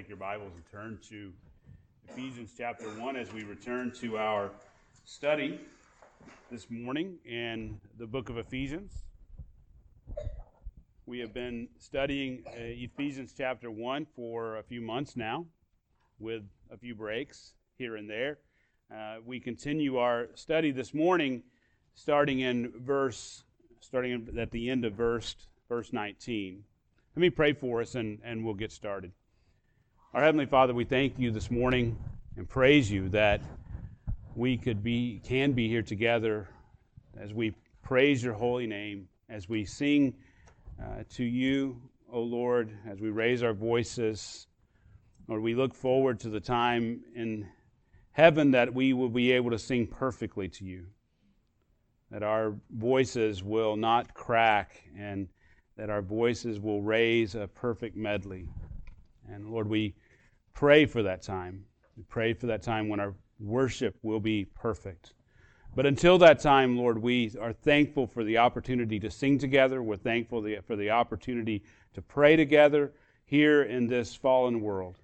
take your Bibles and turn to Ephesians chapter 1 as we return to our study this morning in the book of Ephesians. We have been studying uh, Ephesians chapter 1 for a few months now, with a few breaks here and there. Uh, we continue our study this morning, starting in verse, starting at the end of verse, verse 19. Let me pray for us and, and we'll get started. Our Heavenly Father, we thank you this morning and praise you that we could be can be here together as we praise your holy name, as we sing uh, to you, O Lord, as we raise our voices. Lord, we look forward to the time in heaven that we will be able to sing perfectly to you. That our voices will not crack and that our voices will raise a perfect medley. And Lord, we pray for that time. Pray for that time when our worship will be perfect. But until that time, Lord, we are thankful for the opportunity to sing together. We're thankful for the opportunity to pray together here in this fallen world.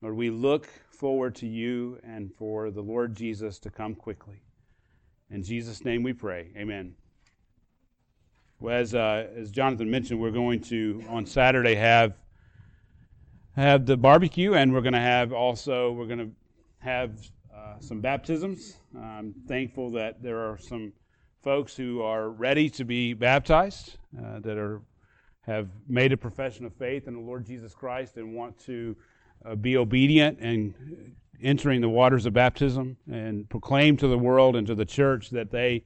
Lord, we look forward to you and for the Lord Jesus to come quickly. In Jesus' name we pray. Amen. Well, as, uh, as Jonathan mentioned, we're going to on Saturday have have the barbecue, and we're going to have also we're going to have uh, some baptisms. I'm thankful that there are some folks who are ready to be baptized, uh, that are have made a profession of faith in the Lord Jesus Christ and want to uh, be obedient and entering the waters of baptism and proclaim to the world and to the church that they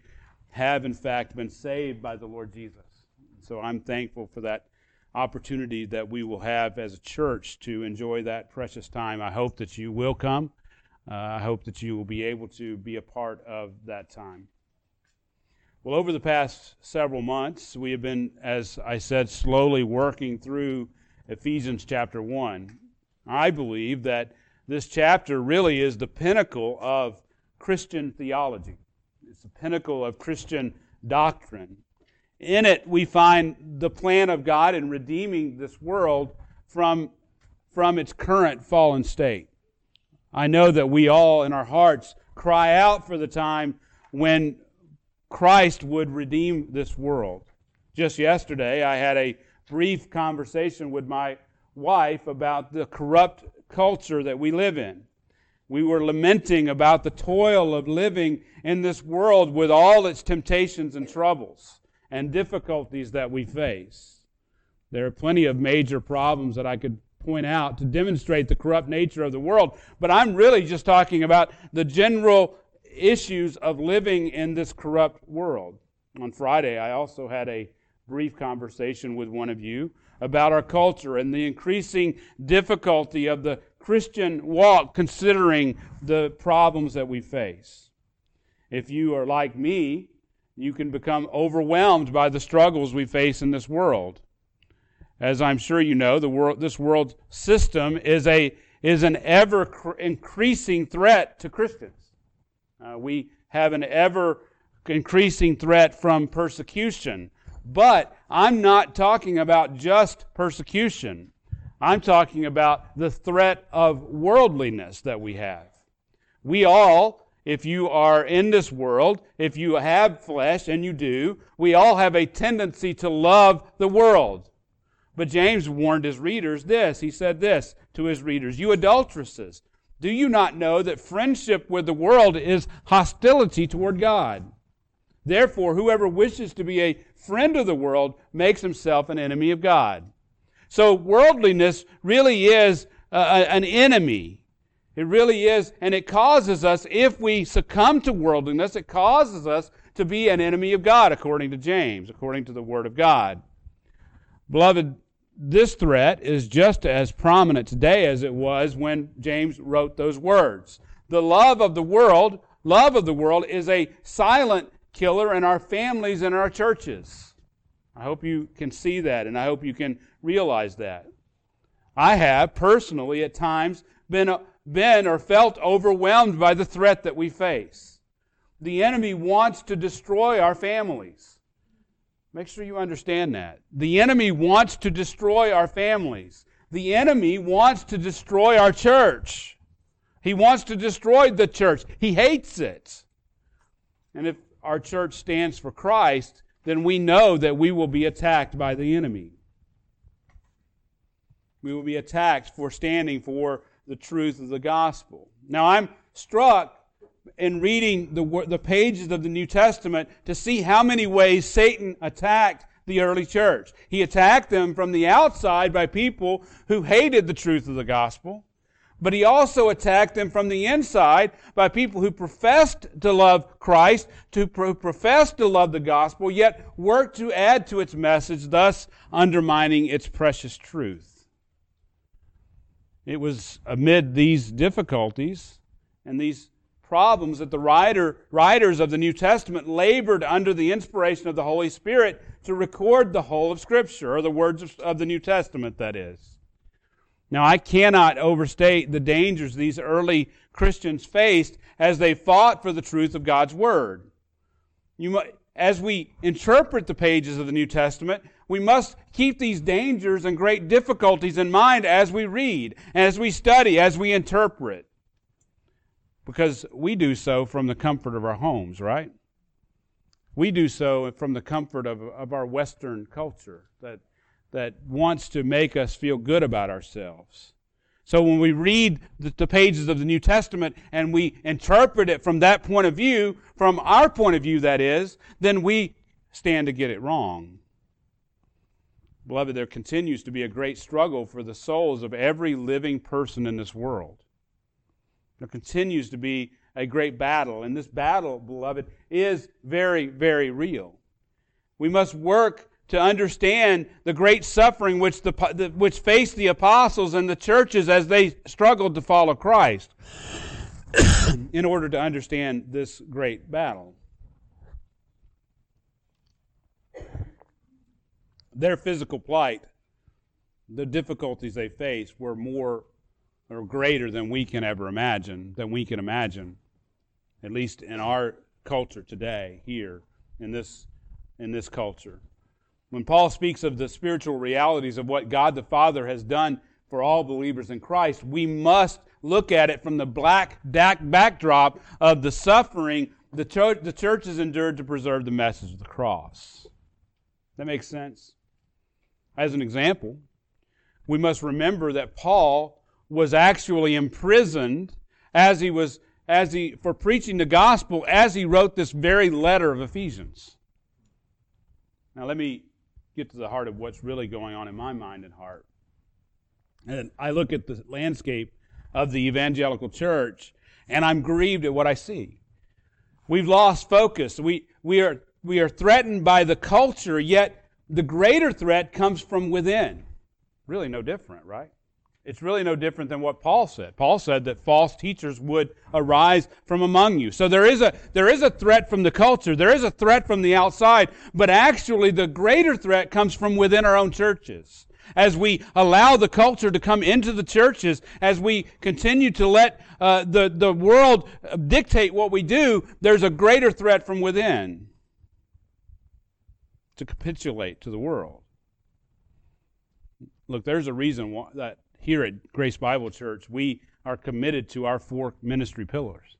have, in fact, been saved by the Lord Jesus. So I'm thankful for that opportunity that we will have as a church to enjoy that precious time. I hope that you will come. Uh, I hope that you will be able to be a part of that time. Well, over the past several months, we have been, as I said, slowly working through Ephesians chapter 1. I believe that this chapter really is the pinnacle of Christian theology. It's the pinnacle of Christian doctrine. In it, we find the plan of God in redeeming this world from, from its current fallen state. I know that we all in our hearts cry out for the time when Christ would redeem this world. Just yesterday, I had a brief conversation with my wife about the corrupt culture that we live in. We were lamenting about the toil of living in this world with all its temptations and troubles and difficulties that we face. There are plenty of major problems that I could point out to demonstrate the corrupt nature of the world, but I'm really just talking about the general issues of living in this corrupt world. On Friday, I also had a brief conversation with one of you about our culture and the increasing difficulty of the Christian walk considering the problems that we face. If you are like me, you can become overwhelmed by the struggles we face in this world. As I'm sure you know, the world, this world system is, a, is an ever cr- increasing threat to Christians. Uh, we have an ever increasing threat from persecution. But I'm not talking about just persecution. I'm talking about the threat of worldliness that we have. We all, if you are in this world, if you have flesh, and you do, we all have a tendency to love the world. But James warned his readers this. He said this to his readers You adulteresses, do you not know that friendship with the world is hostility toward God? Therefore, whoever wishes to be a friend of the world makes himself an enemy of God. So worldliness really is uh, an enemy. It really is, and it causes us, if we succumb to worldliness, it causes us to be an enemy of God, according to James, according to the Word of God. Beloved, this threat is just as prominent today as it was when James wrote those words. The love of the world, love of the world is a silent killer in our families and our churches. I hope you can see that, and I hope you can realize that. I have personally at times been, been or felt overwhelmed by the threat that we face. The enemy wants to destroy our families. Make sure you understand that. The enemy wants to destroy our families. the enemy wants to destroy our church. He wants to destroy the church. He hates it. And if our church stands for Christ, then we know that we will be attacked by the enemy. We will be attacked for standing for the truth of the gospel. Now, I'm struck in reading the, the pages of the New Testament to see how many ways Satan attacked the early church. He attacked them from the outside by people who hated the truth of the gospel, but he also attacked them from the inside by people who professed to love Christ, who professed to love the gospel, yet worked to add to its message, thus undermining its precious truth. It was amid these difficulties and these problems that the writer, writers of the New Testament labored under the inspiration of the Holy Spirit to record the whole of Scripture, or the words of, of the New Testament, that is. Now, I cannot overstate the dangers these early Christians faced as they fought for the truth of God's Word. You, as we interpret the pages of the New Testament, we must keep these dangers and great difficulties in mind as we read, as we study, as we interpret because we do so from the comfort of our homes, right? We do so from the comfort of, of our Western culture that, that wants to make us feel good about ourselves. So when we read the, the, pages of the New Testament and we interpret it from that point of view, from our point of view, that is, then we stand to get it wrong. Beloved, there continues to be a great struggle for the souls of every living person in this world. There continues to be a great battle, and this battle, beloved, is very, very real. We must work to understand the great suffering which, the, which faced the apostles and the churches as they struggled to follow Christ in order to understand this great battle. Their physical plight, the difficulties they faced, were more or greater than we can ever imagine, than we can imagine, at least in our culture today, here in this, in this culture. When Paul speaks of the spiritual realities of what God the Father has done for all believers in Christ, we must look at it from the black backdrop of the suffering the church, the church has endured to preserve the message of the cross. That makes sense? As an example, we must remember that Paul was actually imprisoned as he was as he for preaching the gospel as he wrote this very letter of Ephesians. Now let me get to the heart of what's really going on in my mind and heart. And I look at the landscape of the evangelical church and I'm grieved at what I see. We've lost focus. We we are we are threatened by the culture, yet the greater threat comes from within. Really no different, right? It's really no different than what Paul said. Paul said that false teachers would arise from among you. So there is a, there is a threat from the culture. There is a threat from the outside. But actually, the greater threat comes from within our own churches. As we allow the culture to come into the churches, as we continue to let uh, the, the world dictate what we do, there's a greater threat from within to capitulate to the world. Look, there's a reason why, that here at Grace Bible Church, we are committed to our four ministry pillars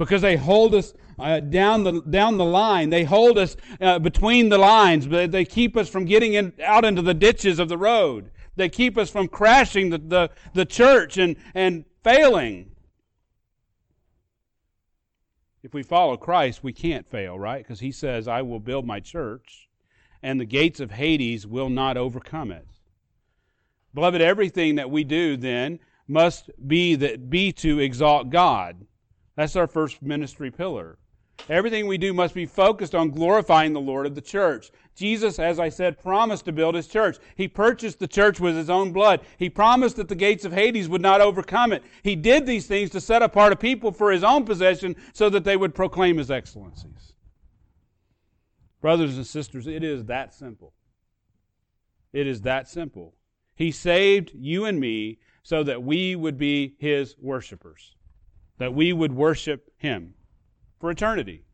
because they hold us uh, down the down the line. They hold us uh, between the lines. But they keep us from getting in, out into the ditches of the road. They keep us from crashing the, the, the church and, and failing. If we follow Christ, we can't fail, right? Because He says, "I will build my church, and the gates of Hades will not overcome it." Beloved, everything that we do then must be that be to exalt God. That's our first ministry pillar. Everything we do must be focused on glorifying the Lord of the church. Jesus, as I said, promised to build his church. He purchased the church with his own blood. He promised that the gates of Hades would not overcome it. He did these things to set apart a people for his own possession so that they would proclaim his excellencies. Brothers and sisters, it is that simple. It is that simple. He saved you and me so that we would be His worshipers, that we would worship Him for eternity.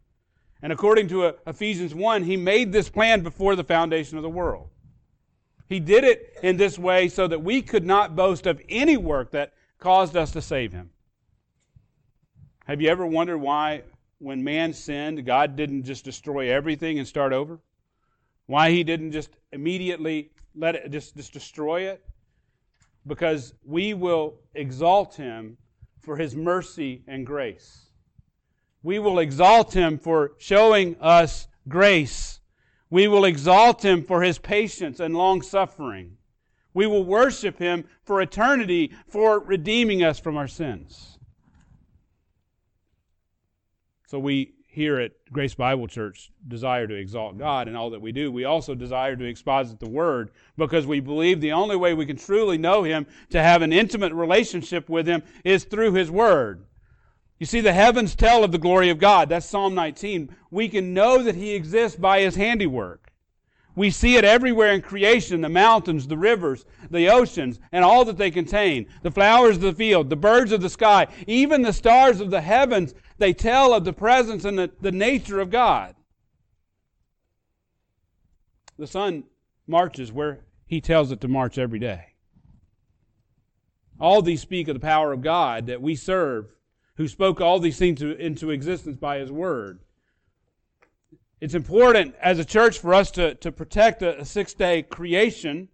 And according to uh, Ephesians 1, He made this plan before the foundation of the world. He did it in this way so that we could not boast of any work that caused us to save him. Have you ever wondered why, when man sinned, God didn't just destroy everything and start over? Why he didn't just immediately let it just, just destroy it? Because we will exalt him for his mercy and grace. We will exalt him for showing us grace. We will exalt him for his patience and long suffering. We will worship him for eternity for redeeming us from our sins. So we here at Grace Bible Church desire to exalt God in all that we do. We also desire to exposit the Word because we believe the only way we can truly know Him, to have an intimate relationship with Him, is through His Word. You see, the heavens tell of the glory of God. That's Psalm 19. We can know that He exists by His handiwork. We see it everywhere in creation the mountains, the rivers, the oceans, and all that they contain, the flowers of the field, the birds of the sky, even the stars of the heavens. They tell of the presence and the, the nature of God. The sun marches where He tells it to march every day. All these speak of the power of God that we serve who spoke all these things into existence by his word. It's important as a church for us to, to protect a, a six day creation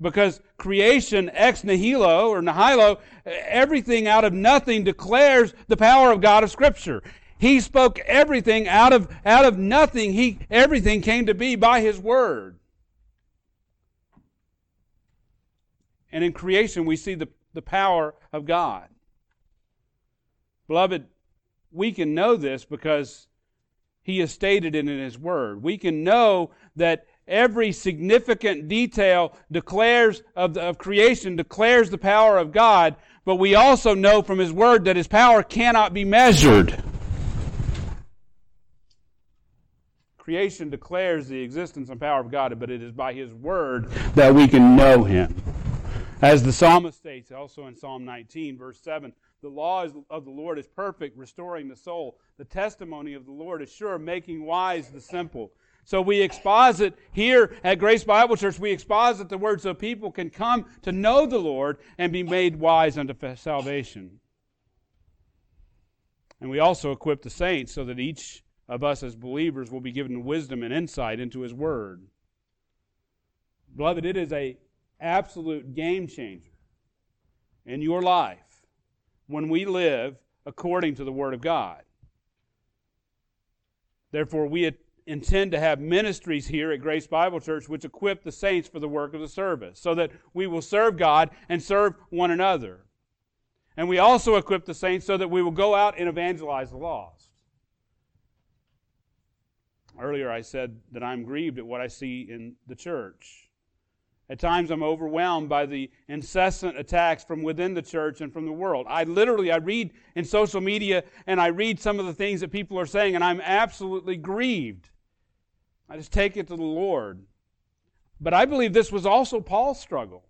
because creation ex nihilo or nihilo, everything out of nothing declares the power of God of Scripture. He spoke everything out of, out of nothing. He, everything came to be by His Word. And in creation, we see the, the power of God. Beloved, we can know this because he has stated it in his word. We can know that every significant detail declares of, the, of creation declares the power of God, but we also know from his word that his power cannot be measured. Creation declares the existence and power of God, but it is by his word that we can know him. As the psalmist states also in Psalm 19, verse 7, the law of the Lord is perfect, restoring the soul. The testimony of the Lord is sure, making wise the simple. So we exposit here at Grace Bible Church, we exposit the word so people can come to know the Lord and be made wise unto salvation. And we also equip the saints so that each of us as believers will be given wisdom and insight into his word. Beloved, it is a absolute game changer in your life when we live according to the Word of God. Therefore, we intend to have ministries here at Grace Bible Church which equip the saints for the work of the service so that we will serve God and serve one another. And we also equip the saints so that we will go out and evangelize the lost. Earlier, I said that I'm grieved at what I see in the church. At times I'm overwhelmed by the incessant attacks from within the church and from the world. I literally I read in social media and I read some of the things that people are saying and I'm absolutely grieved. I just take it to the Lord. But I believe this was also Paul's struggle.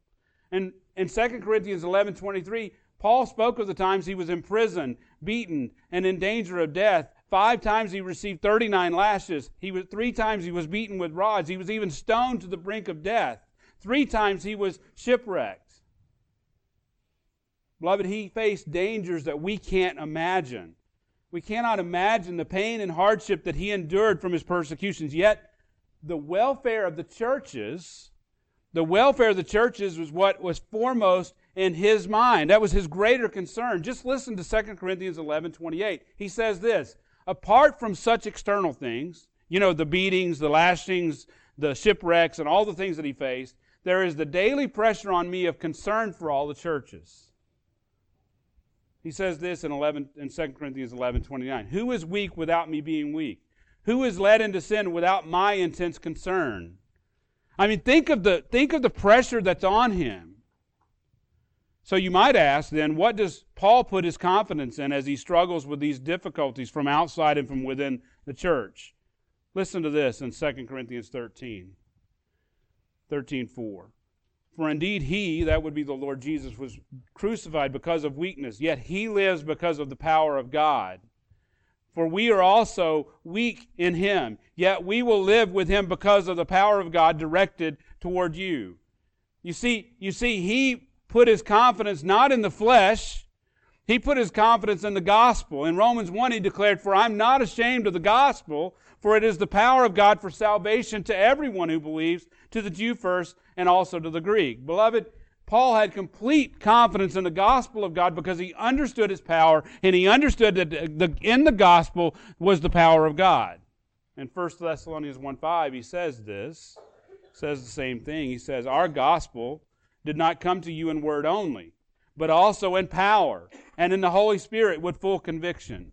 And in 2 Corinthians 11:23, Paul spoke of the times he was imprisoned, beaten, and in danger of death. Five times he received 39 lashes. He was, three times he was beaten with rods. He was even stoned to the brink of death. Three times he was shipwrecked. Beloved, he faced dangers that we can't imagine. We cannot imagine the pain and hardship that he endured from his persecutions. Yet, the welfare of the churches, the welfare of the churches was what was foremost in his mind. That was his greater concern. Just listen to 2 Corinthians 11 28. He says this Apart from such external things, you know, the beatings, the lashings, the shipwrecks, and all the things that he faced, there is the daily pressure on me of concern for all the churches. He says this in 11 in 2 Corinthians 11, 29. Who is weak without me being weak? Who is led into sin without my intense concern? I mean, think of the think of the pressure that's on him. So you might ask then, what does Paul put his confidence in as he struggles with these difficulties from outside and from within the church? Listen to this in 2 Corinthians 13. 13:4. For indeed he, that would be the Lord Jesus, was crucified because of weakness, yet he lives because of the power of God. For we are also weak in him, yet we will live with him because of the power of God directed toward you. You see, you see, he put his confidence not in the flesh, he put his confidence in the gospel. In Romans 1, he declared, For I'm not ashamed of the gospel, for it is the power of God for salvation to everyone who believes, to the Jew first, and also to the Greek. Beloved, Paul had complete confidence in the gospel of God because he understood its power and he understood that the, in the gospel was the power of God. In 1 Thessalonians 1 5, he says this, says the same thing. He says, Our gospel did not come to you in word only, but also in power and in the Holy Spirit with full conviction.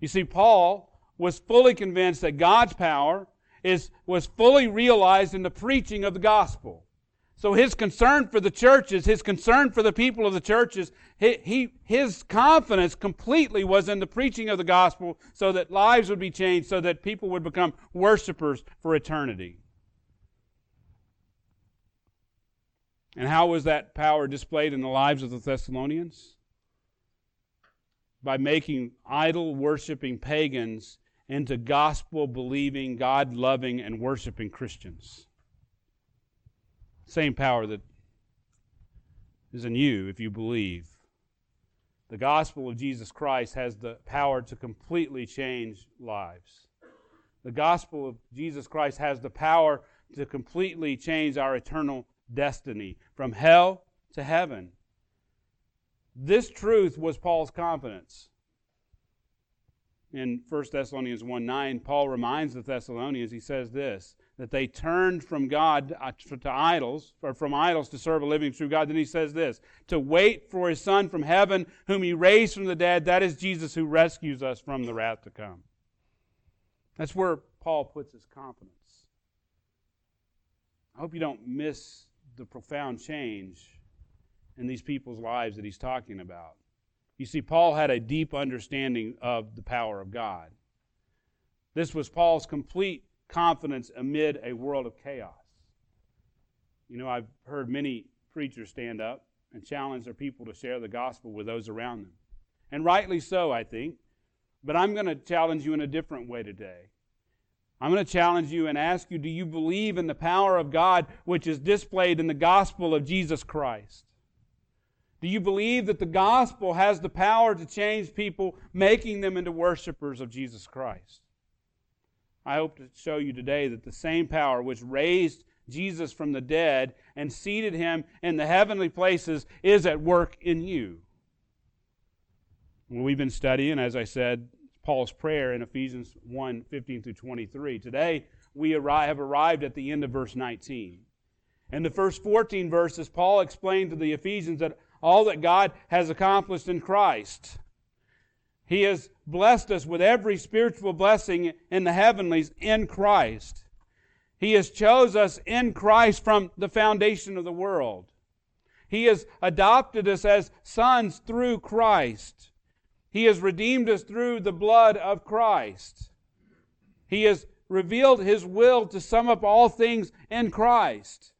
You see, Paul was fully convinced that God's power is, was fully realized in the preaching of the gospel. So his concern for the churches, his concern for the people of the churches, he, he, his confidence completely was in the preaching of the gospel so that lives would be changed, so that people would become worshipers for eternity. And how was that power displayed in the lives of the Thessalonians? By making idol worshiping pagans into gospel believing, God loving, and worshiping Christians. Same power that is in you if you believe. The gospel of Jesus Christ has the power to completely change lives. The gospel of Jesus Christ has the power to completely change our eternal destiny from hell to heaven. This truth was Paul's confidence. In 1 Thessalonians 1 9, Paul reminds the Thessalonians, he says this, that they turned from God uh, to idols, or from idols to serve a living true God. Then he says this, to wait for his Son from heaven, whom he raised from the dead. That is Jesus who rescues us from the wrath to come. That's where Paul puts his confidence. I hope you don't miss the profound change in these people's lives that he's talking about. You see, Paul had a deep understanding of the power of God. This was Paul's complete confidence amid a world of chaos. You know, I've heard many preachers stand up and challenge their people to share the gospel with those around them. And rightly so, I think. But I'm going to challenge you in a different way today. I'm going to challenge you and ask you do you believe in the power of God which is displayed in the gospel of Jesus Christ? Do you believe that the gospel has the power to change people, making them into worshipers of Jesus Christ? I hope to show you today that the same power which raised Jesus from the dead and seated him in the heavenly places is at work in you. We've been studying, as I said, Paul's prayer in Ephesians 1 15 through 23. Today, we have arrived at the end of verse 19. In the first 14 verses, Paul explained to the Ephesians that all that God has accomplished in Christ. He has blessed us with every spiritual blessing in the heavenlies in Christ. He has chose us in Christ from the foundation of the world. He has adopted us as sons through Christ. He has redeemed us through the blood of Christ. He has revealed His will to sum up all things in Christ.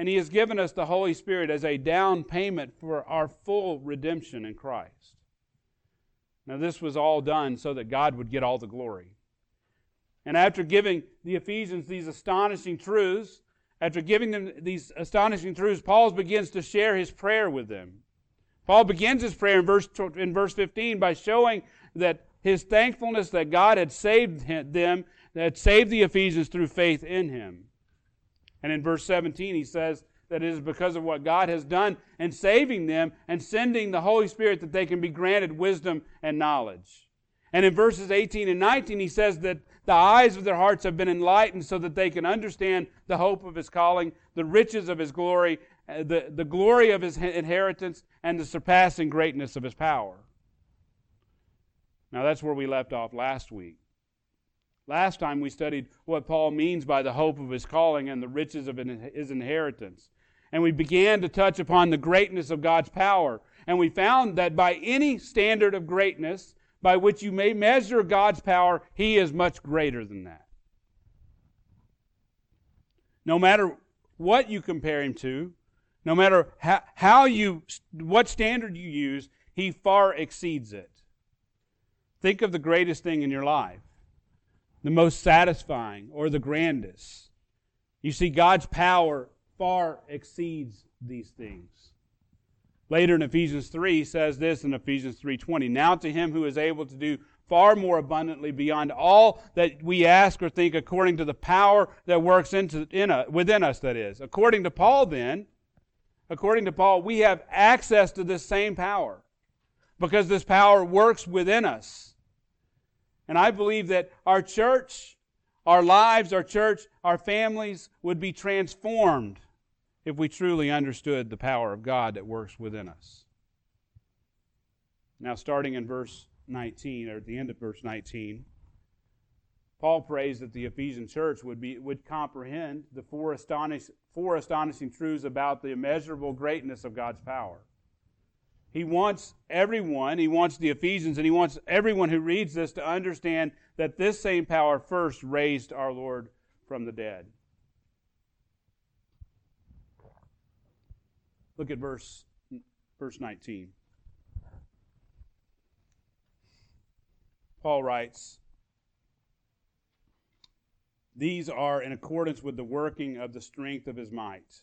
And He has given us the Holy Spirit as a down payment for our full redemption in Christ. Now, this was all done so that God would get all the glory. And after giving the Ephesians these astonishing truths, after giving them these astonishing truths, Paul begins to share his prayer with them. Paul begins his prayer in verse, in verse 15 by showing that his thankfulness that God had saved them, had saved the Ephesians through faith in him. And in verse 17, he says that it is because of what God has done in saving them and sending the Holy Spirit that they can be granted wisdom and knowledge. And in verses 18 and 19, he says that the eyes of their hearts have been enlightened so that they can understand the hope of his calling, the riches of his glory, uh, the, the glory of his inheritance, and the surpassing greatness of his power. Now, that's where we left off last week. Last time we studied what Paul means by the hope of his calling and the riches of his inheritance. And we began to touch upon the greatness of God's power. And we found that by any standard of greatness by which you may measure God's power, he is much greater than that. No matter what you compare him to, no matter how, how you, what standard you use, he far exceeds it. Think of the greatest thing in your life, the most satisfying or the grandest. You see, God's power far exceeds these things. Later in Ephesians 3 he says this in Ephesians 3:20, "Now to him who is able to do far more abundantly beyond all that we ask or think according to the power that works into, in a, within us that is." According to Paul then, according to Paul, we have access to this same power because this power works within us. And I believe that our church, our lives, our church, our families would be transformed if we truly understood the power of God that works within us. Now, starting in verse 19, or at the end of verse 19, Paul prays that the Ephesian church would, be, would comprehend the four, astonish, four astonishing truths about the immeasurable greatness of God's power. He wants everyone, he wants the Ephesians, and he wants everyone who reads this to understand that this same power first raised our Lord from the dead. Look at verse, verse 19. Paul writes, These are in accordance with the working of the strength of his might,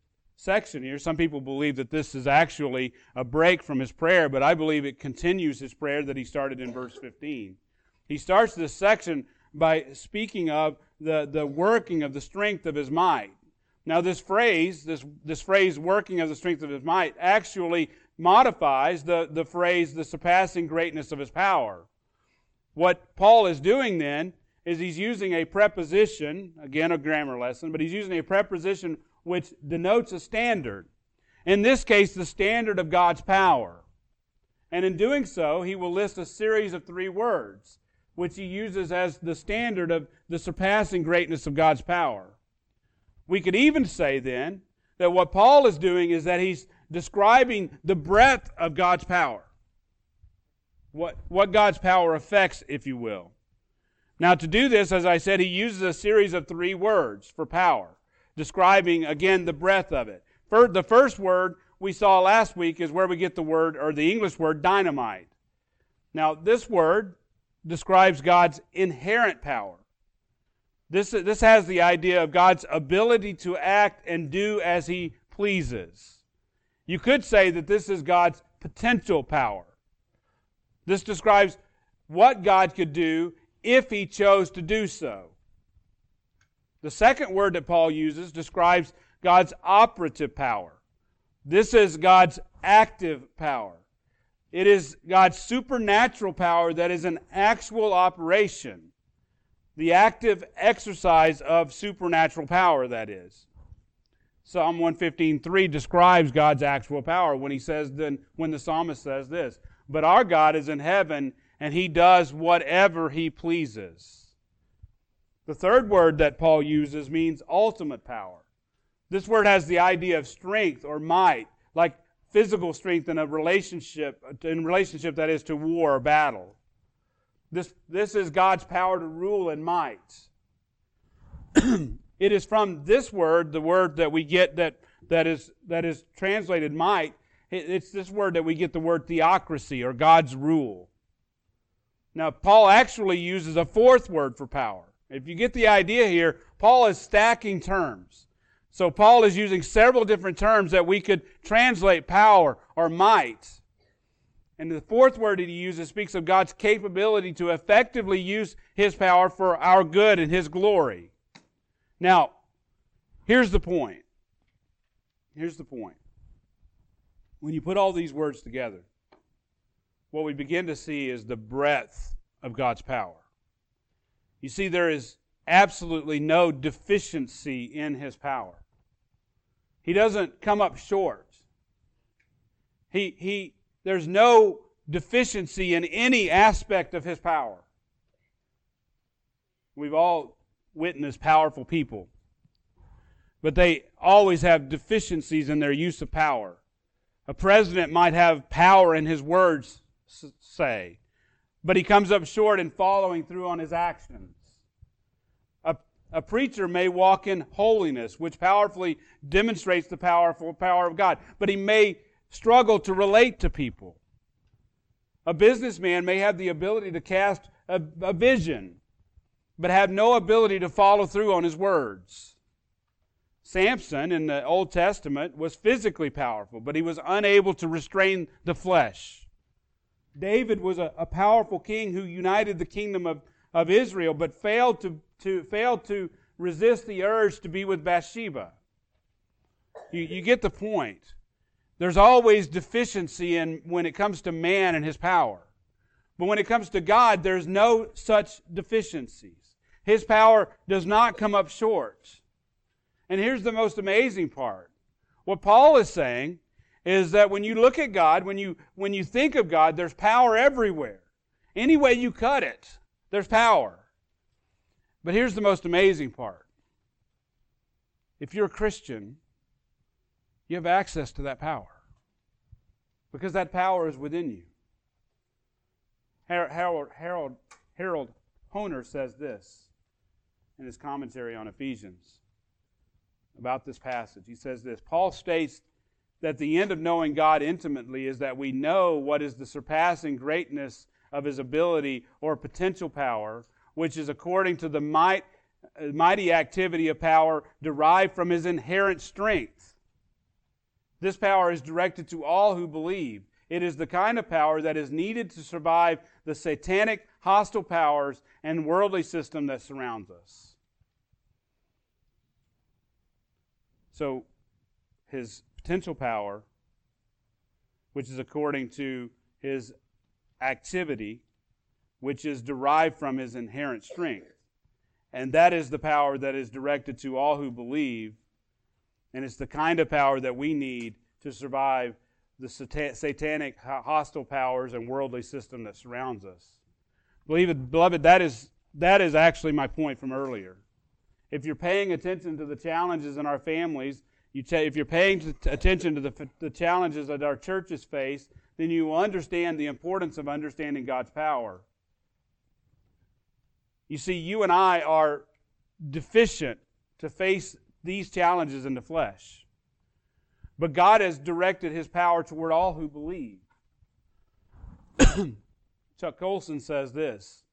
section here. Some people believe that this is actually a break from his prayer, but I believe it continues his prayer that he started in verse 15. He starts this section by speaking of the, the working of the strength of his might. Now, this phrase, this, this phrase, working of the strength of his might, actually modifies the, the phrase, the surpassing greatness of his power. What Paul is doing then is he's using a preposition, again, a grammar lesson, but he's using a preposition which denotes a standard. In this case, the standard of God's power. And in doing so, he will list a series of three words, which he uses as the standard of the surpassing greatness of God's power. We could even say then that what Paul is doing is that he's describing the breadth of God's power. What, what God's power affects, if you will. Now, to do this, as I said, he uses a series of three words for power, describing again the breadth of it. the first word we saw last week is where we get the word, or the English word, dynamite. Now, this word describes God's inherent power. This, this has the idea of God's ability to act and do as he pleases. You could say that this is God's potential power. This describes what God could do if he chose to do so. The second word that Paul uses describes God's operative power. This is God's active power. It is God's supernatural power that is an actual operation. The active exercise of supernatural power, that is. Psalm 115:3 describes God's actual power when he says then when the psalmist says this, "But our God is in heaven and he does whatever he pleases." The third word that Paul uses means ultimate power. This word has the idea of strength or might, like physical strength in a relationship in relationship that is to war or battle. This, this is God's power to rule and might. It is from this word, the word that we get that, that, is, that is translated might, it's this word that we get the word theocracy or God's rule. Now, Paul actually uses a fourth word for power. If you get the idea here, Paul is stacking terms. So Paul is using several different terms that we could translate power or might. And the fourth word that he uses speaks of God's capability to effectively use his power for our good and his glory. Now, here's the point. Here's the point. When you put all these words together, what we begin to see is the breadth of God's power. You see, there is absolutely no deficiency in his power. He doesn't come up short. He, he, there's no deficiency in any aspect of his power. We've all witnessed powerful people. But they always have deficiencies in their use of power. A president might have power in his words, say, but he comes up short in following through on his actions. A, a preacher may walk in holiness, which powerfully demonstrates the powerful power of God, but he may struggle to relate to people. A businessman may have the ability to cast a, a vision, but have no ability to follow through on his words. Samson in the Old Testament was physically powerful, but he was unable to restrain the flesh. David was a, a powerful king who united the kingdom of, of Israel, but failed to, to, failed to resist the urge to be with Bathsheba. You, you get the point. There's always deficiency in when it comes to man and his power. But when it comes to God, there's no such deficiencies. His power does not come up short. And here's the most amazing part. What Paul is saying is that when you look at God, when you when you think of God, there's power everywhere. Any way you cut it, there's power. But here's the most amazing part. If you're a Christian, you have access to that power because that power is within you. Harold, Harold, Harold Hoehner says this in his commentary on Ephesians about this passage. He says this Paul states that the end of knowing God intimately is that we know what is the surpassing greatness of his ability or potential power, which is according to the might, mighty activity of power derived from his inherent strength this power is directed to all who believe. It is the kind of power that is needed to survive the satanic, hostile powers and worldly system that surrounds us. So, his potential power, which is according to his activity, which is derived from his inherent strength. And that is the power that is directed to all who believe and it's the kind of power that we need to survive the satanic, hostile powers and worldly system that surrounds us. Believe it, beloved, that is, that is actually my point from earlier. If you're paying attention to the challenges in our families, you if you're paying t- attention to the, the challenges that our churches face, then you will understand the importance of understanding God's power. You see, you and I are deficient to face these challenges in the flesh. But God has directed his power toward all who believe. Chuck Colson says this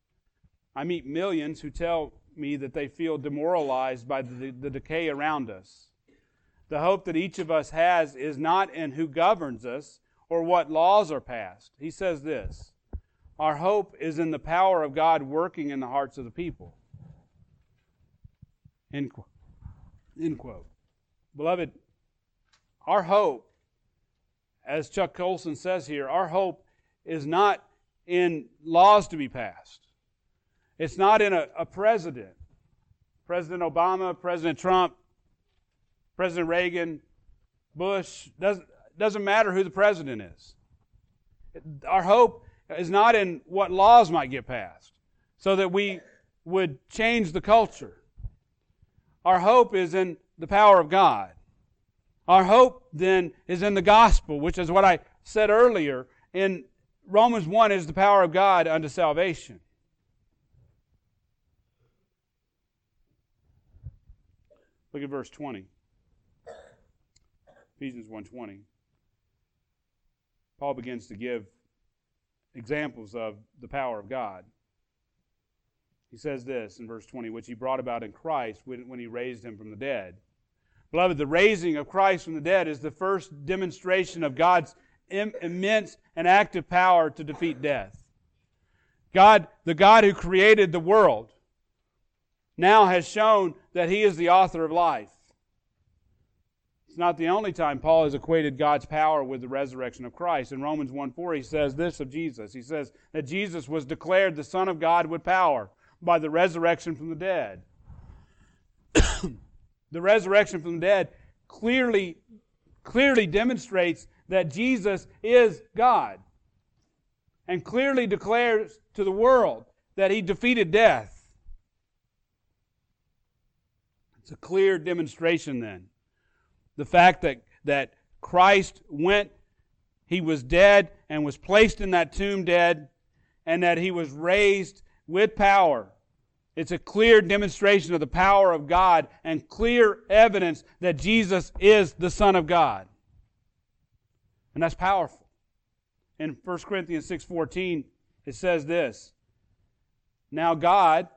I meet millions who tell me that they feel demoralized by the, the decay around us. The hope that each of us has is not in who governs us or what laws are passed. He says this Our hope is in the power of God working in the hearts of the people. End quote. End quote. Beloved, our hope, as Chuck Colson says here, our hope is not in laws to be passed. It's not in a, a president. President Obama, President Trump, President Reagan, Bush, doesn't, doesn't matter who the president is. Our hope is not in what laws might get passed so that we would change the culture. Our hope is in the power of God. Our hope then is in the gospel, which is what I said earlier. In Romans 1 is the power of God unto salvation. Look at verse 20. Ephesians 1:20. Paul begins to give examples of the power of God. He says this in verse 20, which he brought about in Christ when, when he raised him from the dead. Beloved, the raising of Christ from the dead is the first demonstration of God's Im- immense and active power to defeat death. God, the God who created the world, now has shown that he is the author of life. It's not the only time Paul has equated God's power with the resurrection of Christ. In Romans 1 4, he says this of Jesus. He says that Jesus was declared the Son of God with power by the resurrection from the dead. the resurrection from the dead clearly, clearly demonstrates that Jesus is God and clearly declares to the world that he defeated death. It's a clear demonstration then. The fact that, that Christ went he was dead and was placed in that tomb dead, and that he was raised with power. It's a clear demonstration of the power of God and clear evidence that Jesus is the Son of God. And that's powerful. In 1 Corinthians 6:14, it says this: Now God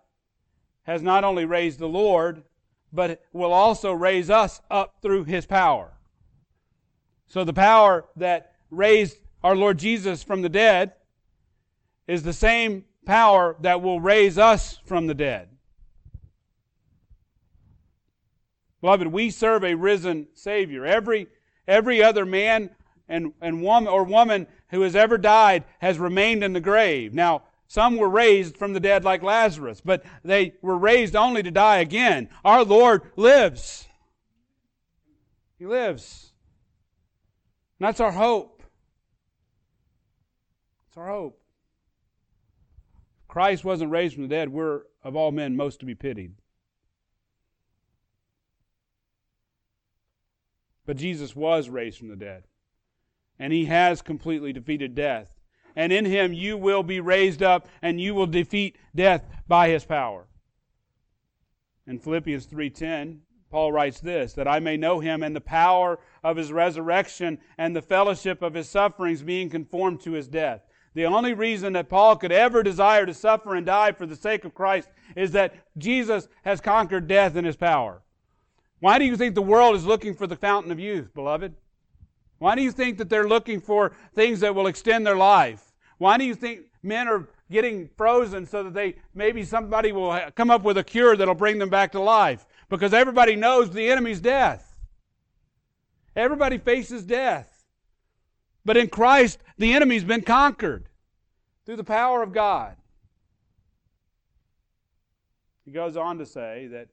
has not only raised the Lord, but will also raise us up through his power. So the power that raised our Lord Jesus from the dead is the same power that will raise us from the dead. Beloved, we serve a risen Savior. Every, every other man and, and woman or woman who has ever died has remained in the grave. Now, some were raised from the dead like Lazarus, but they were raised only to die again. Our Lord lives. He lives. And that's our hope. It's our hope. Christ wasn't raised from the dead, we're of all men most to be pitied. But Jesus was raised from the dead and he has completely defeated death. And in him you will be raised up, and you will defeat death by his power. In Philippians 3:10, Paul writes this, that I may know him and the power of his resurrection and the fellowship of his sufferings being conformed to his death. The only reason that Paul could ever desire to suffer and die for the sake of Christ is that Jesus has conquered death in his power. Why do you think the world is looking for the fountain of youth, beloved? Why do you think that they're looking for things that will extend their life? Why do you think men are getting frozen so that they maybe somebody will come up with a cure that'll bring them back to life? Because everybody knows the enemy's death. Everybody faces death. But in Christ, the enemy's been conquered through the power of God. He goes on to say that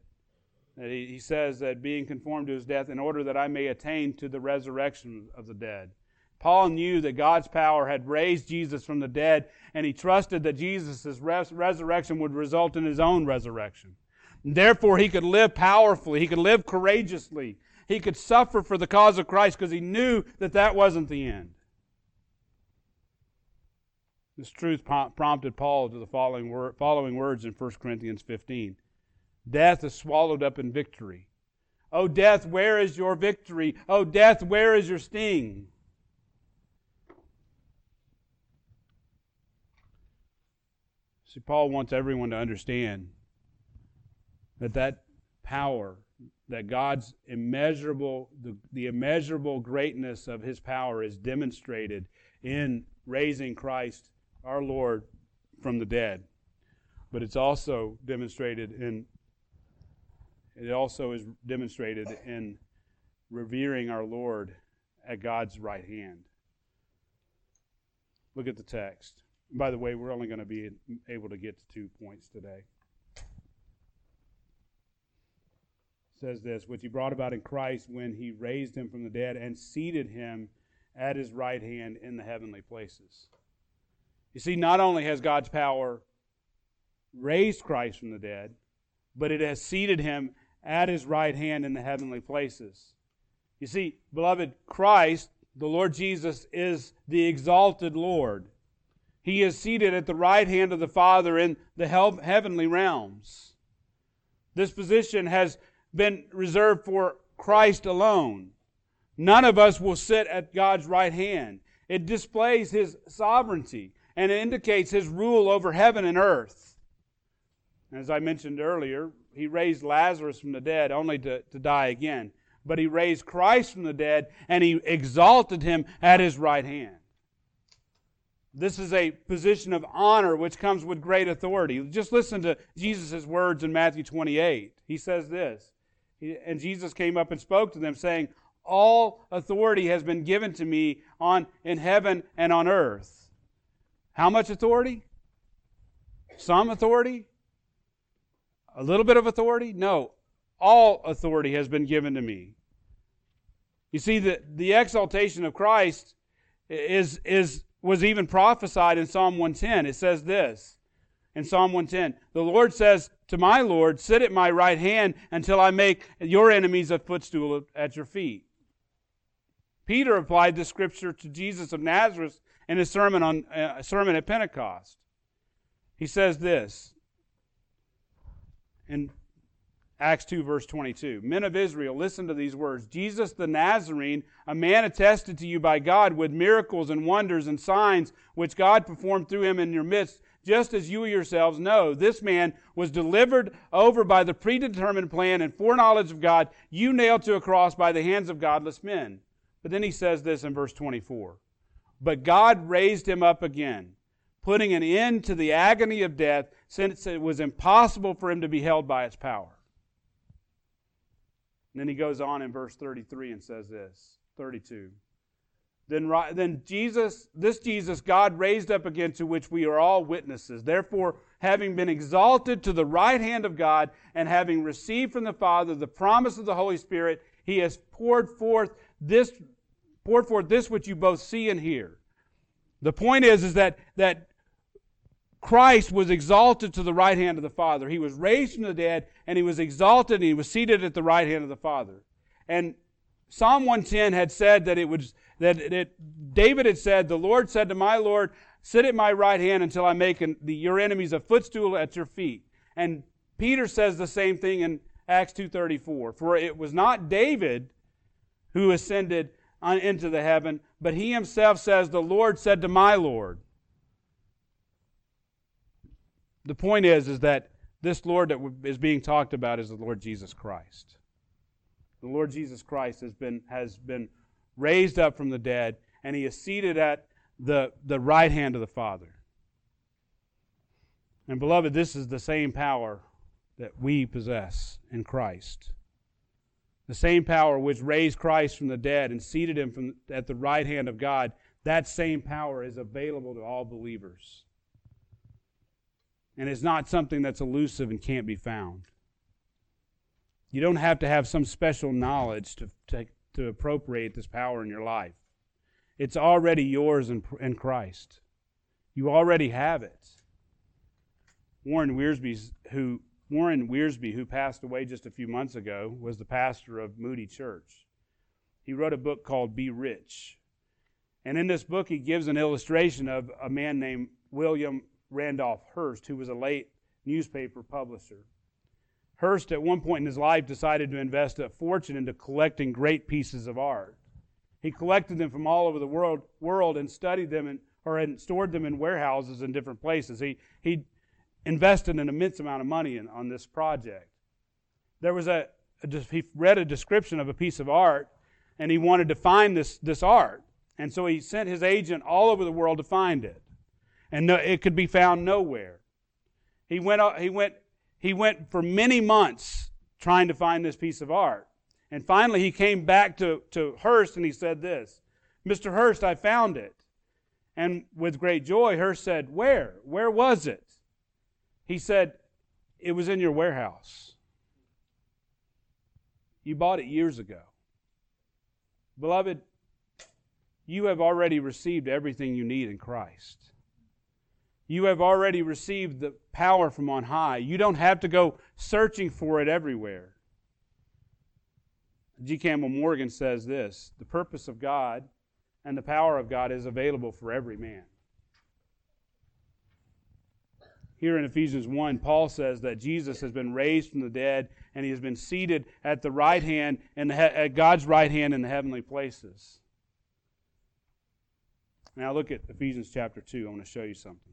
he, he says that being conformed to his death in order that I may attain to the resurrection of the dead. Paul knew that God's power had raised Jesus from the dead, and he trusted that Jesus' res- resurrection would result in his own resurrection. And therefore, he could live powerfully, he could live courageously, he could suffer for the cause of Christ because he knew that that wasn't the end. This truth prompted Paul to the following, following words in 1 Corinthians 15. Death is swallowed up in victory. Oh, death, where is your victory? Oh, death, where is your sting? See, Paul wants everyone to understand that that power, that God's immeasurable, the, the immeasurable greatness of his power is demonstrated in raising Christ, our Lord, from the dead. But it's also demonstrated in it also is demonstrated in revering our Lord at God's right hand. Look at the text. By the way, we're only going to be able to get to two points today. It says this, which he brought about in Christ when he raised him from the dead and seated him at his right hand in the heavenly places. You see, not only has God's power raised Christ from the dead, but it has seated him at his right hand in the heavenly places. You see, beloved, Christ, the Lord Jesus, is the exalted Lord. He is seated at the right hand of the Father in the heavenly realms. This position has been reserved for Christ alone. None of us will sit at God's right hand. It displays his sovereignty and it indicates his rule over heaven and earth. As I mentioned earlier, he raised Lazarus from the dead only to, to die again. But he raised Christ from the dead and he exalted him at his right hand. This is a position of honor which comes with great authority. Just listen to Jesus' words in Matthew 28. He says this, and Jesus came up and spoke to them, saying, All authority has been given to me on in heaven and on earth. How much authority? Some authority? A little bit of authority? No. All authority has been given to me. You see, the, the exaltation of Christ is, is, was even prophesied in Psalm 110. It says this in Psalm 110 The Lord says to my Lord, Sit at my right hand until I make your enemies a footstool at your feet. Peter applied this scripture to Jesus of Nazareth in his sermon on uh, sermon at Pentecost. He says this in Acts 2, verse 22. Men of Israel, listen to these words. Jesus the Nazarene, a man attested to you by God with miracles and wonders and signs which God performed through him in your midst, just as you yourselves know. This man was delivered over by the predetermined plan and foreknowledge of God, you nailed to a cross by the hands of godless men. But then he says this in verse 24. But God raised him up again, putting an end to the agony of death, since it was impossible for him to be held by its power. And then he goes on in verse 33 and says this 32. Then, then Jesus, this Jesus, God raised up again, to which we are all witnesses. Therefore, having been exalted to the right hand of God, and having received from the Father the promise of the Holy Spirit, he has poured forth this poured forth this which you both see and hear. The point is, is that, that Christ was exalted to the right hand of the Father. He was raised from the dead, and he was exalted, and he was seated at the right hand of the Father. And Psalm 110 had said that it was that it, David had said, "The Lord said to my Lord, Sit at my right hand until I make an, the, your enemies a footstool at your feet." And Peter says the same thing in Acts 2:34. For it was not David who ascended uh, into the heaven, but he himself says, "The Lord said to my Lord." The point is, is that this Lord that is being talked about is the Lord Jesus Christ. The Lord Jesus Christ has been, has been raised up from the dead, and he is seated at the, the right hand of the Father. And beloved, this is the same power that we possess in Christ. The same power which raised Christ from the dead and seated him from, at the right hand of God, that same power is available to all believers and it's not something that's elusive and can't be found. You don't have to have some special knowledge to, to, to appropriate this power in your life. It's already yours in, in Christ. You already have it. Warren Wiersbe, who Warren Wiersbe, who passed away just a few months ago, was the pastor of Moody Church. He wrote a book called Be Rich. And in this book, he gives an illustration of a man named William Randolph Hearst, who was a late newspaper publisher. Hearst, at one point in his life, decided to invest a fortune into collecting great pieces of art. He collected them from all over the world, world and studied them and, or and stored them in warehouses in different places. He, he invested an immense amount of money in, on this project. There was a, a, he read a description of a piece of art and he wanted to find this, this art. And so he sent his agent all over the world to find it and no, it could be found nowhere. He went, uh, he, went, he went for many months trying to find this piece of art. And finally, he came back to, to Hearst and he said this Mr. Hearst, I found it. And with great joy, Hearst said, Where? Where was it? He said, It was in your warehouse. You bought it years ago. Beloved, you have already received everything you need in Christ. You have already received the power from on high. You don't have to go searching for it everywhere. G. Campbell Morgan says this The purpose of God and the power of God is available for every man. Here in Ephesians 1, Paul says that Jesus has been raised from the dead and he has been seated at the right hand and at God's right hand in the heavenly places. Now look at Ephesians chapter 2. I want to show you something.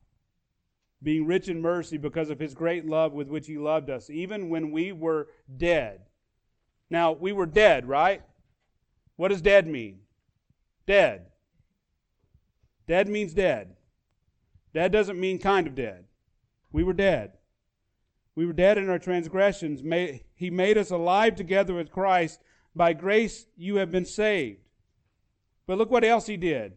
being rich in mercy because of his great love with which he loved us, even when we were dead. Now, we were dead, right? What does dead mean? Dead. Dead means dead. Dead doesn't mean kind of dead. We were dead. We were dead in our transgressions. He made us alive together with Christ, By grace you have been saved. But look what else he did.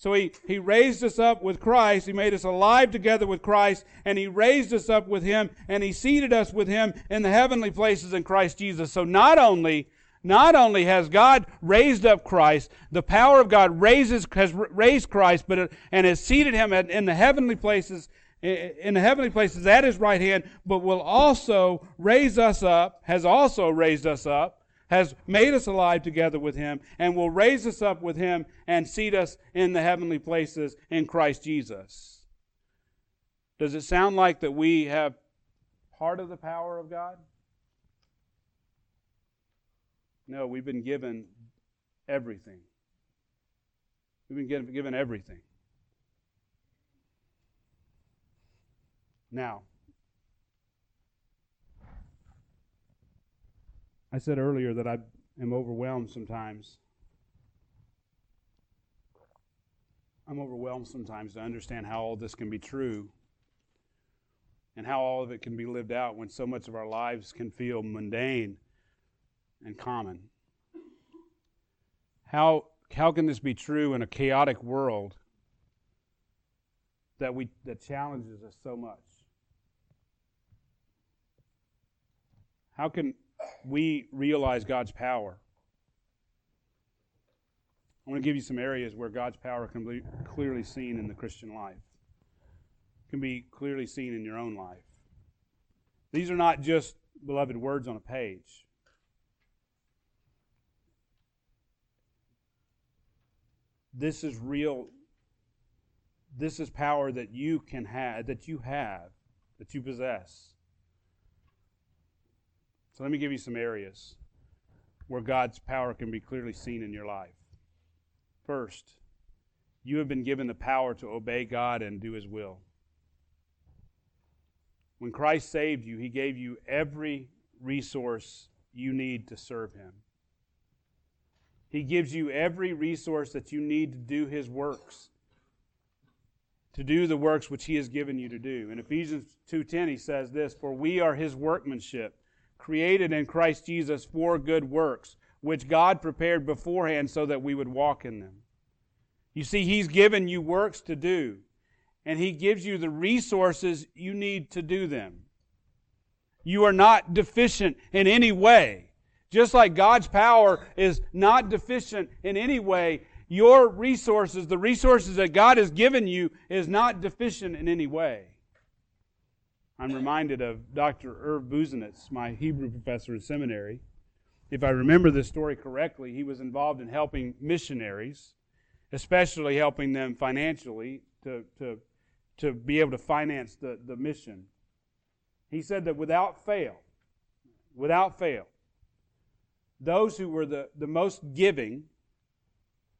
So he, he raised us up with Christ. He made us alive together with Christ, and he raised us up with him, and he seated us with him in the heavenly places in Christ Jesus. So not only not only has God raised up Christ, the power of God raises, has raised Christ, but and has seated him in the heavenly places, in the heavenly places at his right hand, but will also raise us up, has also raised us up, has made us alive together with him, and will raise us up with him and seat us in the heavenly places in Christ Jesus. Does it sound like that we have part of the power of God? No, we've been given everything. We've been given, everything. Now, I said earlier that I am overwhelmed sometimes. I'm overwhelmed sometimes to understand how all this can be true and how all of it can be lived out when so much of our lives can feel mundane and common. How, how can this be true in a chaotic world that, we, that challenges us so much? How can we realize God's power? I want to give you some areas where God's power can be clearly seen in the Christian life, can be clearly seen in your own life. These are not just, beloved, words on a page. This is real. This is power that you can have, that you have, that you possess. So let me give you some areas where God's power can be clearly seen in your life. First, you have been given the power to obey God and do His will. When Christ saved you, He gave you every resource you need to serve Him. He gives you every resource that you need to do His works, to do the works which He has given you to do. In Ephesians 2:10, He says this: "For we are His workmanship, created in Christ Jesus for good works, which God prepared beforehand so that we would walk in them." You see, He's given you works to do, and He gives you the resources you need to do them. You are not deficient in any way. Just like God's power is not deficient in any way, your resources, the resources that God has given you, is not deficient in any way. I'm reminded of Dr. Irv Busenitz, my Hebrew professor in seminary. If I remember this story correctly, he was involved in helping missionaries, especially helping them financially to, to, to be able to finance the, the mission. He said that without fail, without fail, those who were the, the most giving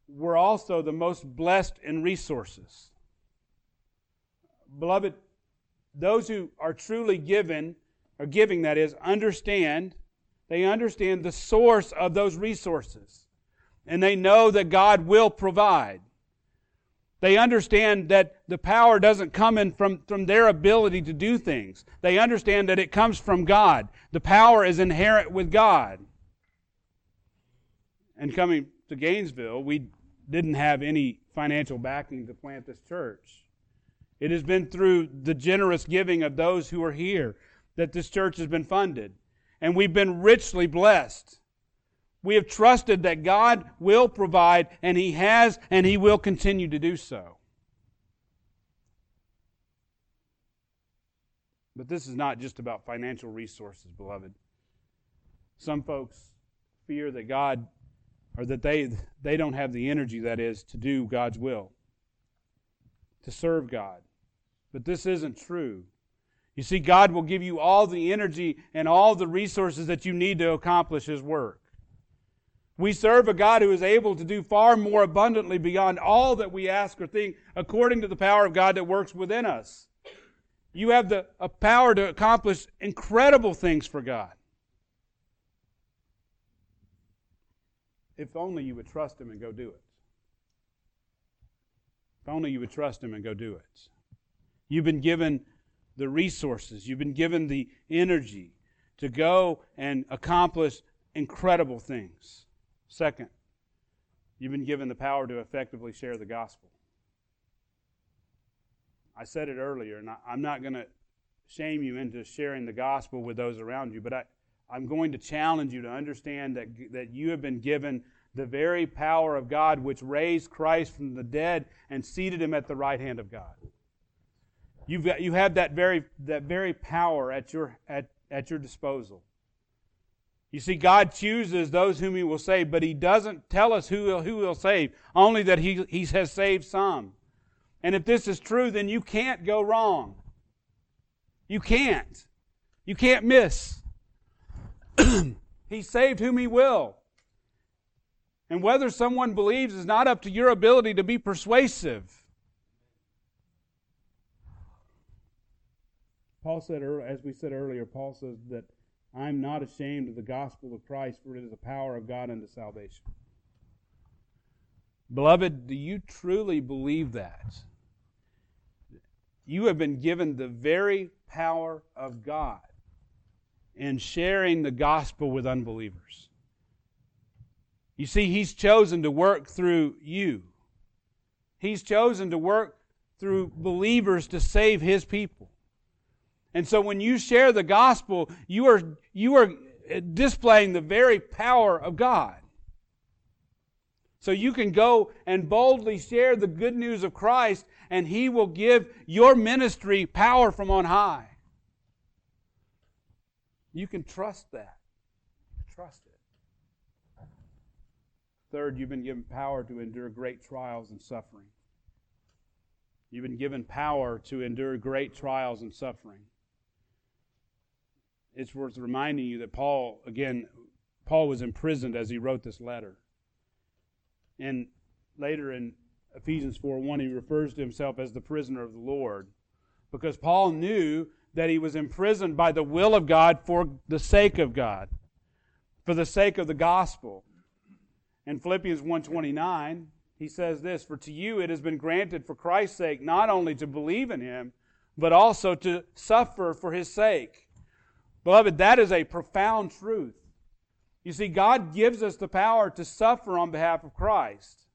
were also the most blessed in resources. Beloved, those who are truly given, or giving that is, understand, they understand the source of those resources. And they know that God will provide. They understand that the power doesn't come in from, from their ability to do things. They understand that it comes from God. The power is inherent with God and coming to Gainesville, we didn't have any financial backing to plant this church. It has been through the generous giving of those who are here that this church has been funded. And we've been richly blessed. We have trusted that God will provide, and He has, and He will continue to do so. But this is not just about financial resources, beloved. Some folks fear that God or that they, they don't have the energy, that is, to do God's will, to serve God. But this isn't true. You see, God will give you all the energy and all the resources that you need to accomplish His work. We serve a God who is able to do far more abundantly beyond all that we ask or think, according to the power of God that works within us. You have the power to accomplish incredible things for God. If only you would trust Him and go do it. If only you would trust Him and go do it. You've been given the resources, you've been given the energy to go and accomplish incredible things. Second, you've been given the power to effectively share the gospel. I said it earlier, and I, am not going to shame you into sharing the gospel with those around you, but I, I'm going to challenge you to understand that, that you have been given the very power of God which raised Christ from the dead and seated him at the right hand of God. You've got, you have that very, that very power at your, at, at your disposal. You see, God chooses those whom He will save, but He doesn't tell us who He'll, who he'll save, only that he, he has saved some. And if this is true, then you can't go wrong. You can't. You can't miss. he saved whom He will. And whether someone believes is not up to your ability to be persuasive. Paul said, as we said earlier, Paul says that I'm not ashamed of the gospel of Christ, for it is the power of God unto salvation. Beloved, do you truly believe that? You have been given the very power of God in sharing the gospel with unbelievers. You see, He's chosen to work through you. He's chosen to work through believers to save His people. And so when you share the gospel, you are, you are displaying the very power of God. So you can go and boldly share the good news of Christ, and He will give your ministry power from on high. You can trust that. Trust it. Third, you've been given power to endure great trials and suffering. You've been given power to endure great trials and suffering it's worth reminding you that Paul, again, Paul was imprisoned as he wrote this letter. And later in Ephesians 4 1, he refers to himself as the prisoner of the Lord because Paul knew that he was imprisoned by the will of God for the sake of God, for the sake of the gospel. In Philippians 1:29, he says this, "For to you it has been granted for Christ's sake not only to believe in him, but also to suffer for his sake." Beloved, that is a profound truth. You see, God gives us the power to suffer on behalf of Christ.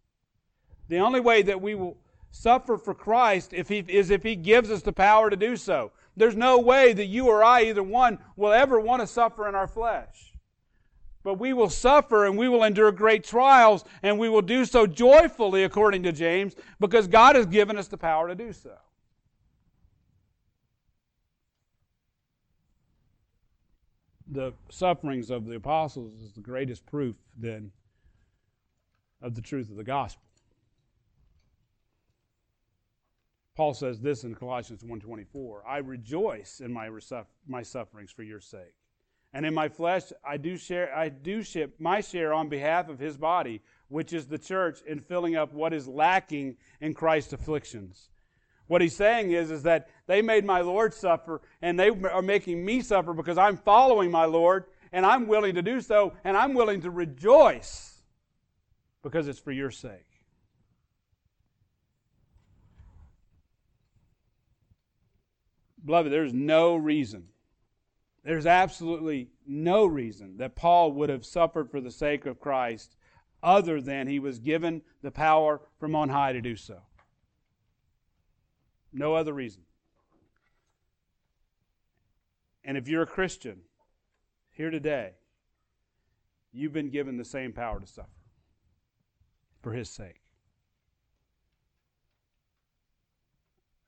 The only way that we will suffer for Christ if he, is if He gives us the power to do so. There's no way that you or I, either one, will ever want to suffer in our flesh. But we will suffer and we will endure great trials, and we will do so joyfully, according to James, because God has given us the power to do so. The sufferings of the apostles is the greatest proof then of the truth of the gospel. Paul says this in Colossians 1:24, I rejoice in my, my sufferings for your sake. And in my flesh I do share I do ship my share on behalf of his body, which is the church in filling up what is lacking in Christ's afflictions what he's saying is, is that they made my Lord suffer, and they are making me suffer because I'm following my Lord, and I'm willing to do so, and I'm willing to rejoice because it's for your sake. Beloved, there's no reason, there's absolutely no reason that Paul would have suffered for the sake of Christ other than he was given the power from on high to do so. No other reason. And if you're a Christian here today, you've been given the same power to suffer for His sake.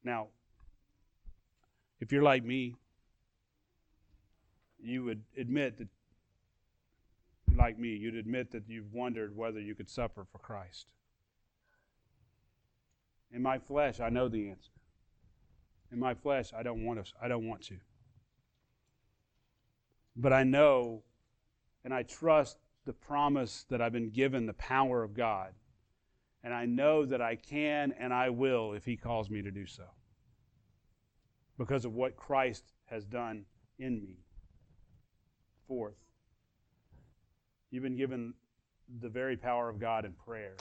Now, if you're like me, you would admit that, like me, you'd admit that you've wondered whether you could suffer for Christ. In my flesh, I know the answer. In my flesh, I don't want to. I don't want to. But I know and I trust the promise that I've been given the power of God. And I know that I can and I will if He calls me to do so. Because of what Christ has done in me. Fourth, you've been given the very power of God in prayer.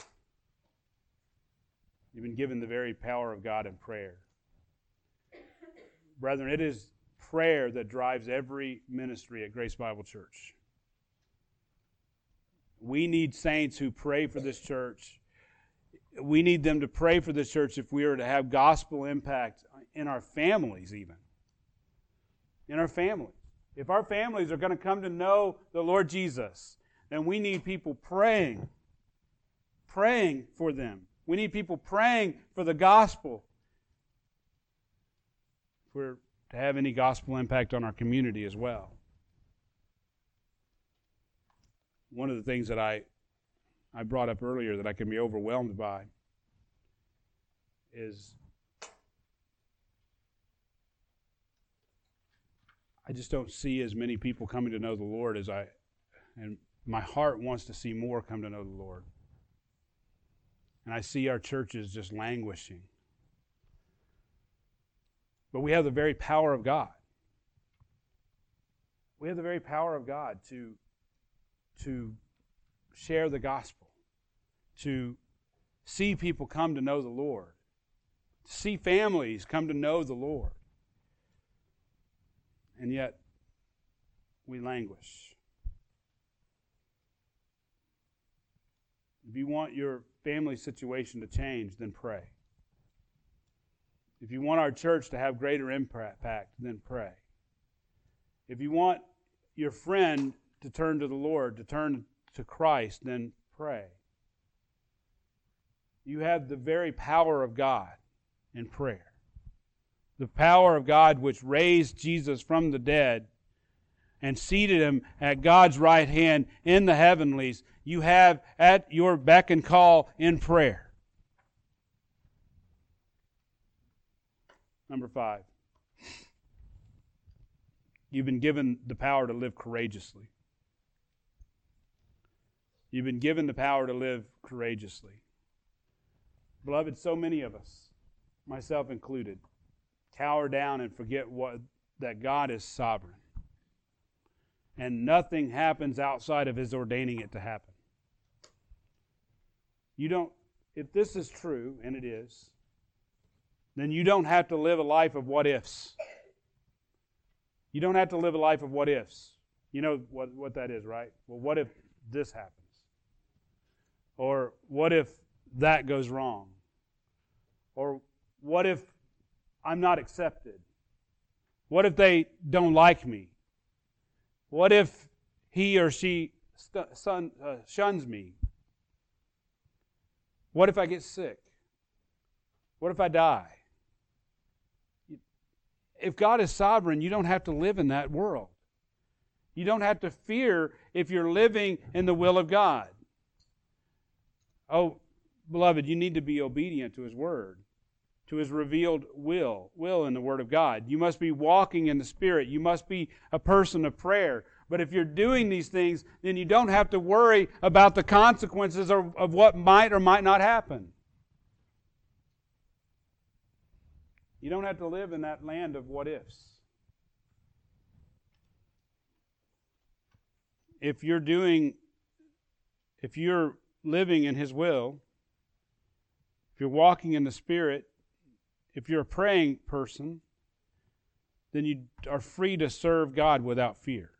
You've been given the very power of God in prayer. Brethren, it is prayer that drives every ministry at Grace Bible Church. We need saints who pray for this church. We need them to pray for this church if we are to have gospel impact in our families, even. In our families. If our families are going to come to know the Lord Jesus, then we need people praying, praying for them. We need people praying for the gospel. We're to have any gospel impact on our community as well. One of the things that I I brought up earlier that I can be overwhelmed by is I just don't see as many people coming to know the Lord as I and my heart wants to see more come to know the Lord. And I see our churches just languishing. But we have the very power of God. We have the very power of God to, to share the gospel, to see people come to know the Lord, to see families come to know the Lord. And yet, we languish. If you want your family situation to change, then pray. If you want our church to have greater impact, then pray. If you want your friend to turn to the Lord, to turn to Christ, then pray. You have the very power of God in prayer. The power of God which raised Jesus from the dead and seated him at God's right hand in the heavenlies, you have at your beck and call in prayer. Number five, you've been given the power to live courageously. You've been given the power to live courageously. Beloved, so many of us, myself included, cower down and forget what, that God is sovereign. And nothing happens outside of His ordaining it to happen. You don't, if this is true, and it is, then you don't have to live a life of what ifs. You don't have to live a life of what ifs. You know what, what that is, right? Well, what if this happens? Or what if that goes wrong? Or what if I'm not accepted? What if they don't like me? What if he or she son, uh, shuns me? What if I get sick? What if I die? If God is sovereign, you don't have to live in that world. You don't have to fear if you're living in the will of God. Oh, beloved, you need to be obedient to His Word, to His revealed will, will in the Word of God. You must be walking in the Spirit. You must be a person of prayer. But if you're doing these things, then you don't have to worry about the consequences of, of what might or might not happen. You don't have to live in that land of what ifs. If you're doing, if you're living in His will, if you're walking in the Spirit, if you're a praying person, then you are free to serve God without fear.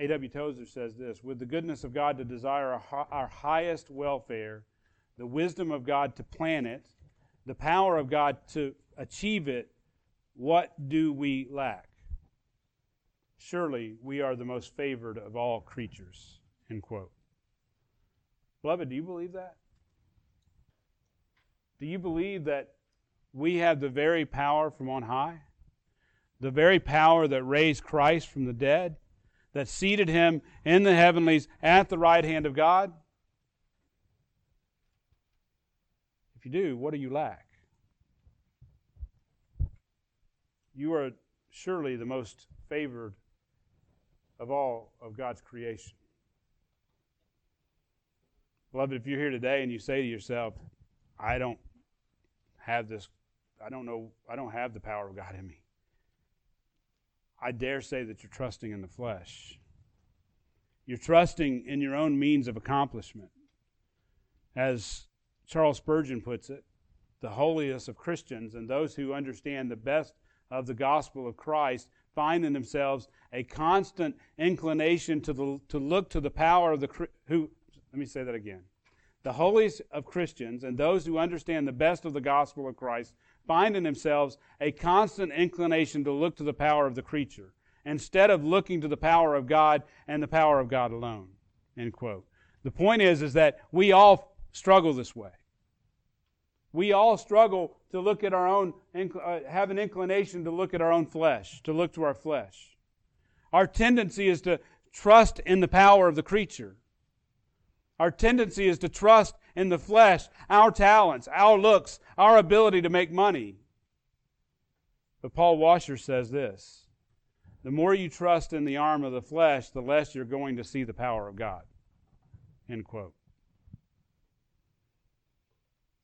A.W. Tozer says this With the goodness of God to desire our, highest welfare the wisdom of God to plan it, the power of God to achieve it, what do we lack? Surely we are the most favored of all creatures. End quote. Beloved, do you believe that? Do you believe that we have the very power from on high? The very power that raised Christ from the dead? That seated him in the heavenlies at the right hand of God? You do, what do you lack? You are surely the most favored of all of God's creation. Beloved, if you're here today and you say to yourself, I don't have this, I don't know, I don't have the power of God in me. I dare say that you're trusting in the flesh. You're trusting in your own means of accomplishment. As Charles Spurgeon puts it, the holiest of Christians and those who understand the best of the gospel of Christ find in themselves a constant inclination to, the, to look to the power of the who let me say that again the holiest of Christians and those who understand the best of the gospel of Christ find in themselves a constant inclination to look to the power of the creature instead of looking to the power of God and the power of God alone. End quote. The point is, is that we all struggle this way. We all struggle to look at our own, uh, have an inclination to look at our own flesh, to look to our flesh. Our tendency is to trust in the power of the creature our tendency is to trust in the flesh, our talents, our looks, our ability to make money. But Paul Washer says this the more you trust in the arm of the flesh, the less you're going to see the power of God. End quote.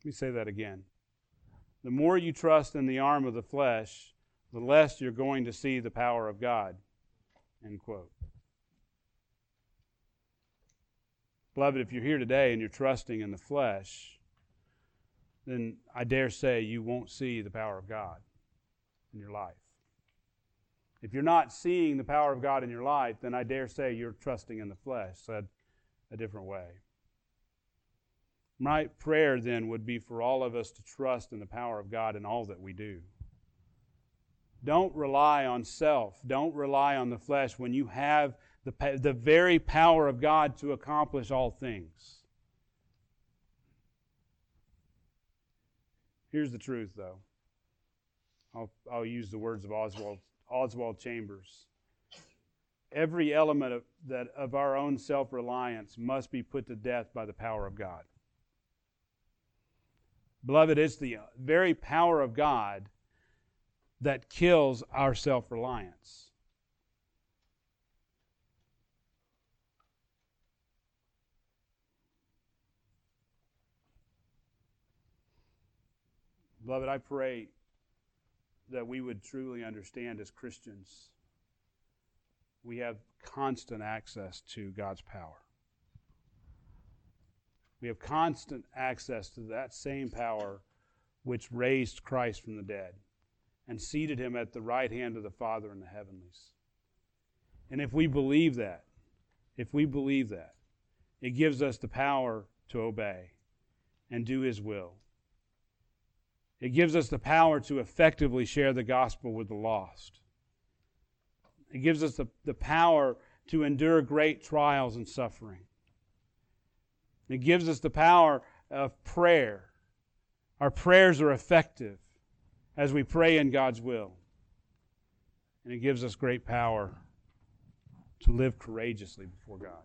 Let me say that again. The more you trust in the arm of the flesh, the less you're going to see the power of God. End quote. Beloved, if you're here today and you're trusting in the flesh, then I dare say you won't see the power of God in your life. If you're not seeing the power of God in your life, then I dare say you're trusting in the flesh, said a different way. My prayer then would be for all of us to trust in the power of God in all that we do. Don't rely on self. Don't rely on the flesh when you have the, the very power of God to accomplish all things. Here's the truth, though. I'll, I'll use the words of Oswald, Oswald Chambers. Every element of, that, of our own self reliance must be put to death by the power of God. Beloved, it's the uh, very power of God that kills our self reliance. Beloved, I pray that we would truly understand as Christians we have constant access to God's power. We have constant access to that same power which raised Christ from the dead and seated him at the right hand of the Father in the heavenlies. And if we believe that, if we believe that, it gives us the power to obey and do his will it gives us the power to effectively share the gospel with the lost. It gives us the, the power to endure great trials and suffering. It gives us the power of prayer. Our prayers are effective as we pray in God's will. And it gives us great power to live courageously before God.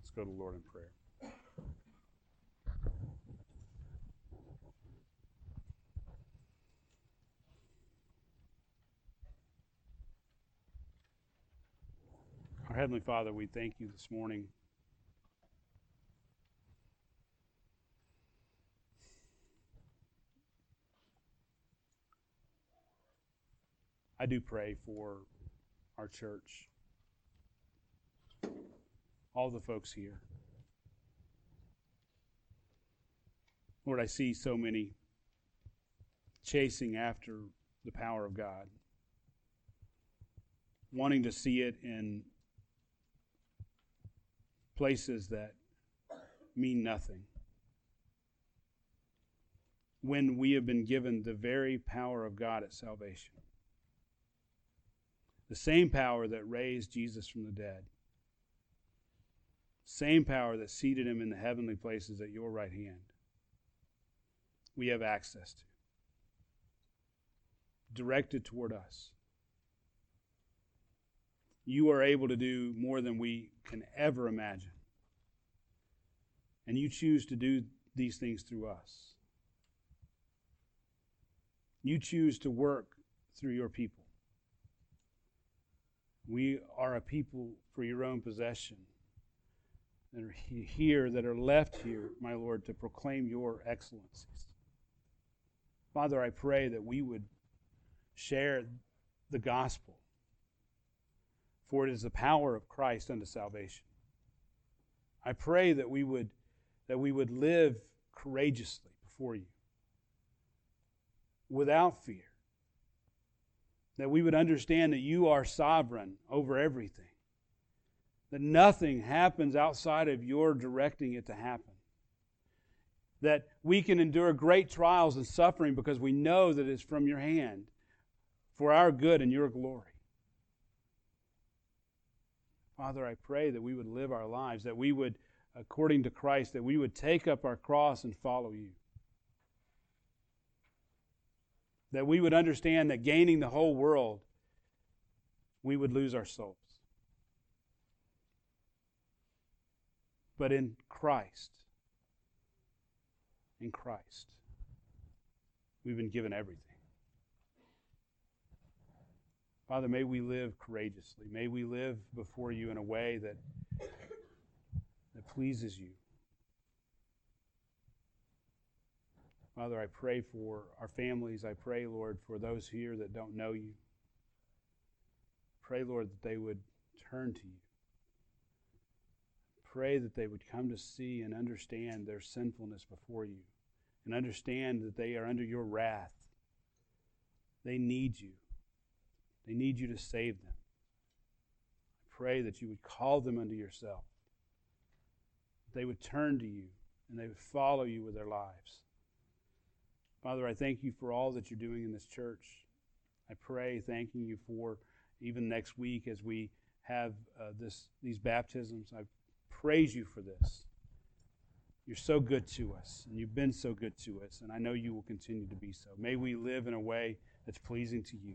Let's go to the Lord in prayer. Our Heavenly Father, we thank you this morning. I do pray for our church, all the folks here. Lord, I see so many chasing after the power of God, wanting to see it in places that mean nothing. When we have been given the very power of God at salvation, the same power that raised Jesus from the dead, same power that seated him in the heavenly places at your right hand, we have access to, directed toward us you are able to do more than we can ever imagine. And you choose to do these things through us. You choose to work through your people. We are a people for your own possession that are here, that are left here, my Lord, to proclaim your excellencies. Father, I pray that we would share the gospel for it is the power of Christ unto salvation. I pray that we would that we would live courageously before you. without fear. That we would understand that you are sovereign over everything. That nothing happens outside of your directing it to happen. That we can endure great trials and suffering because we know that it's from your hand for our good and your glory. Father, I pray that we would live our lives, that we would, according to Christ, that we would take up our cross and follow you. That we would understand that gaining the whole world, we would lose our souls. But in Christ, in Christ, we've been given everything. Father, may we live courageously. May we live before you in a way that, that pleases you. Father, I pray for our families. I pray, Lord, for those here that don't know you. Pray, Lord, that they would turn to you. Pray that they would come to see and understand their sinfulness before you and understand that they are under your wrath. They need you. They need you to save them. I pray that you would call them unto yourself. They would turn to you and they would follow you with their lives. Father, I thank you for all that you're doing in this church. I pray, thanking you for even next week as we have uh, this these baptisms. I praise you for this. You're so good to us, and you've been so good to us, and I know you will continue to be so. May we live in a way that's pleasing to you.